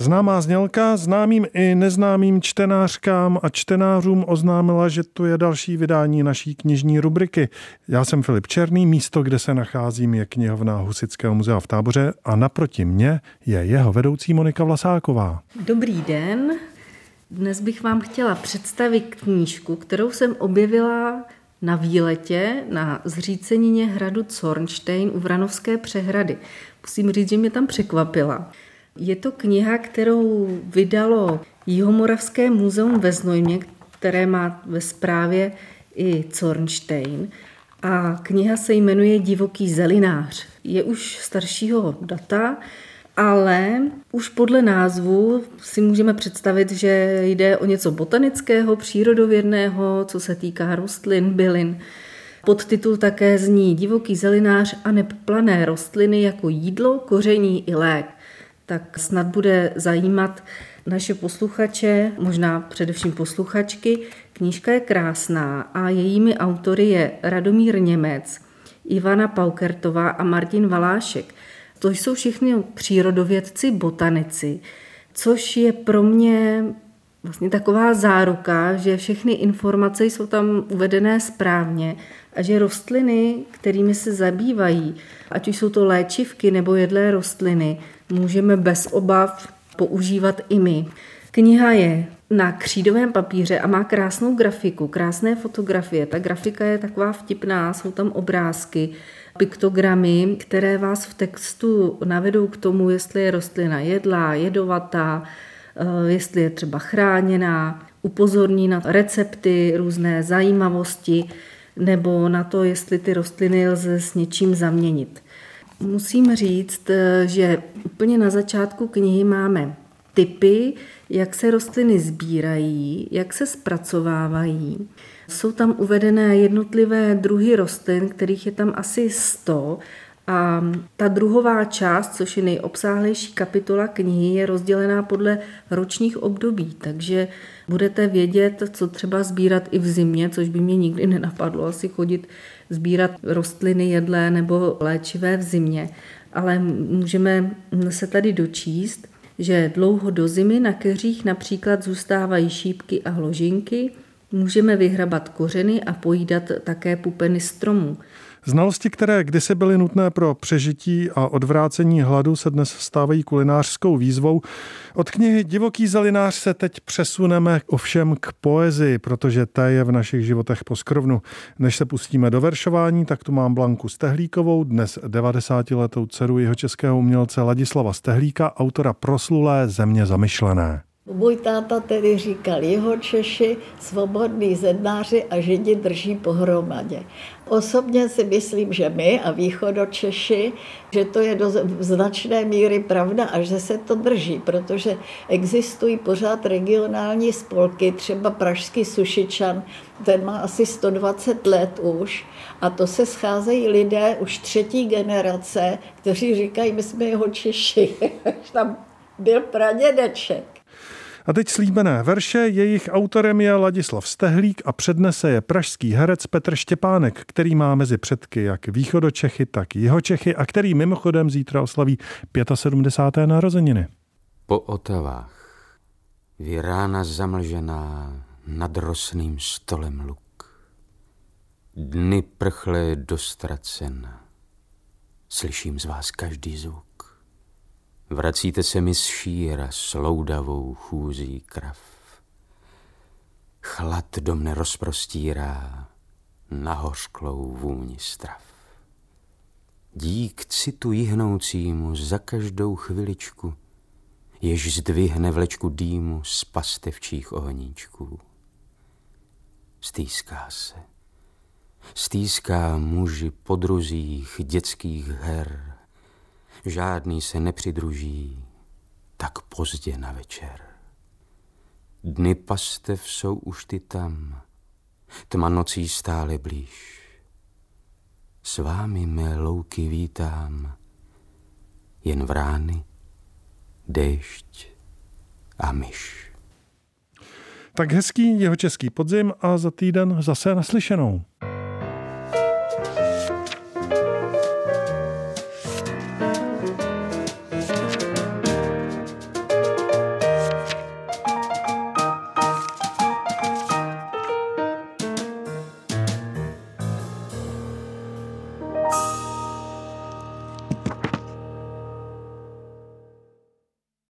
Známá znělka známým i neznámým čtenářkám a čtenářům oznámila, že tu je další vydání naší knižní rubriky. Já jsem Filip Černý, místo, kde se nacházím, je knihovna Husického muzea v Táboře a naproti mě je jeho vedoucí Monika Vlasáková. Dobrý den. Dnes bych vám chtěla představit knížku, kterou jsem objevila na výletě na zřícenině hradu Zornstein u Vranovské přehrady. Musím říct, že mě tam překvapila. Je to kniha, kterou vydalo Jihomoravské muzeum ve Znojmě, které má ve správě i Zornstein. A kniha se jmenuje Divoký zelinář. Je už staršího data, ale už podle názvu si můžeme představit, že jde o něco botanického, přírodovědného, co se týká rostlin, bylin. Podtitul také zní Divoký zelinář a neplané rostliny jako jídlo, koření i lék tak snad bude zajímat naše posluchače, možná především posluchačky. Knížka je krásná a jejími autory je Radomír Němec, Ivana Paukertová a Martin Valášek. To jsou všichni přírodovědci, botanici, což je pro mě vlastně taková záruka, že všechny informace jsou tam uvedené správně a že rostliny, kterými se zabývají, ať už jsou to léčivky nebo jedlé rostliny, můžeme bez obav používat i my. Kniha je na křídovém papíře a má krásnou grafiku, krásné fotografie. Ta grafika je taková vtipná, jsou tam obrázky, piktogramy, které vás v textu navedou k tomu, jestli je rostlina jedlá, jedovatá, eh, jestli je třeba chráněná, upozorní na recepty, různé zajímavosti nebo na to, jestli ty rostliny lze s něčím zaměnit. Musím říct, že úplně na začátku knihy máme typy, jak se rostliny sbírají, jak se zpracovávají. Jsou tam uvedené jednotlivé druhy rostlin, kterých je tam asi 100 a ta druhová část, což je nejobsáhlejší kapitola knihy, je rozdělená podle ročních období, takže budete vědět, co třeba sbírat i v zimě, což by mě nikdy nenapadlo asi chodit sbírat rostliny jedlé nebo léčivé v zimě. Ale můžeme se tady dočíst, že dlouho do zimy na keřích například zůstávají šípky a hložinky, můžeme vyhrabat kořeny a pojídat také pupeny stromů. Znalosti, které kdysi byly nutné pro přežití a odvrácení hladu, se dnes stávají kulinářskou výzvou. Od knihy Divoký zelinář se teď přesuneme ovšem k poezii, protože ta je v našich životech poskrovnu. Než se pustíme do veršování, tak tu mám Blanku Stehlíkovou, dnes 90-letou dceru jeho českého umělce Ladislava Stehlíka, autora proslulé Země zamyšlené. Můj táta tedy říkal, jeho Češi, svobodní zednáři a Židi drží pohromadě. Osobně si myslím, že my a východočeši, že to je do značné míry pravda a že se to drží, protože existují pořád regionální spolky, třeba Pražský Sušičan, ten má asi 120 let už a to se scházejí lidé už třetí generace, kteří říkají, my jsme jeho Češi, tam byl pradědeček. A teď slíbené verše, jejich autorem je Ladislav Stehlík a přednese je pražský herec Petr Štěpánek, který má mezi předky jak východočechy, tak jihočechy a který mimochodem zítra oslaví 75. narozeniny. Po Otavách, vyrána zamlžená nad rosným stolem luk, dny prchlé dostracen, slyším z vás každý zvuk. Vracíte se mi z šíra s loudavou chůzí krav. Chlad do mne rozprostírá na hořklou vůni strav. Dík citu jihnoucímu za každou chviličku, jež zdvihne vlečku dýmu z pastevčích ohníčků. Stýská se, stýská muži podruzích dětských her, žádný se nepřidruží tak pozdě na večer. Dny pastev jsou už ty tam, tma nocí stále blíž. S vámi mé louky vítám, jen vrány, déšť a myš. Tak hezký jeho český podzim a za týden zase naslyšenou.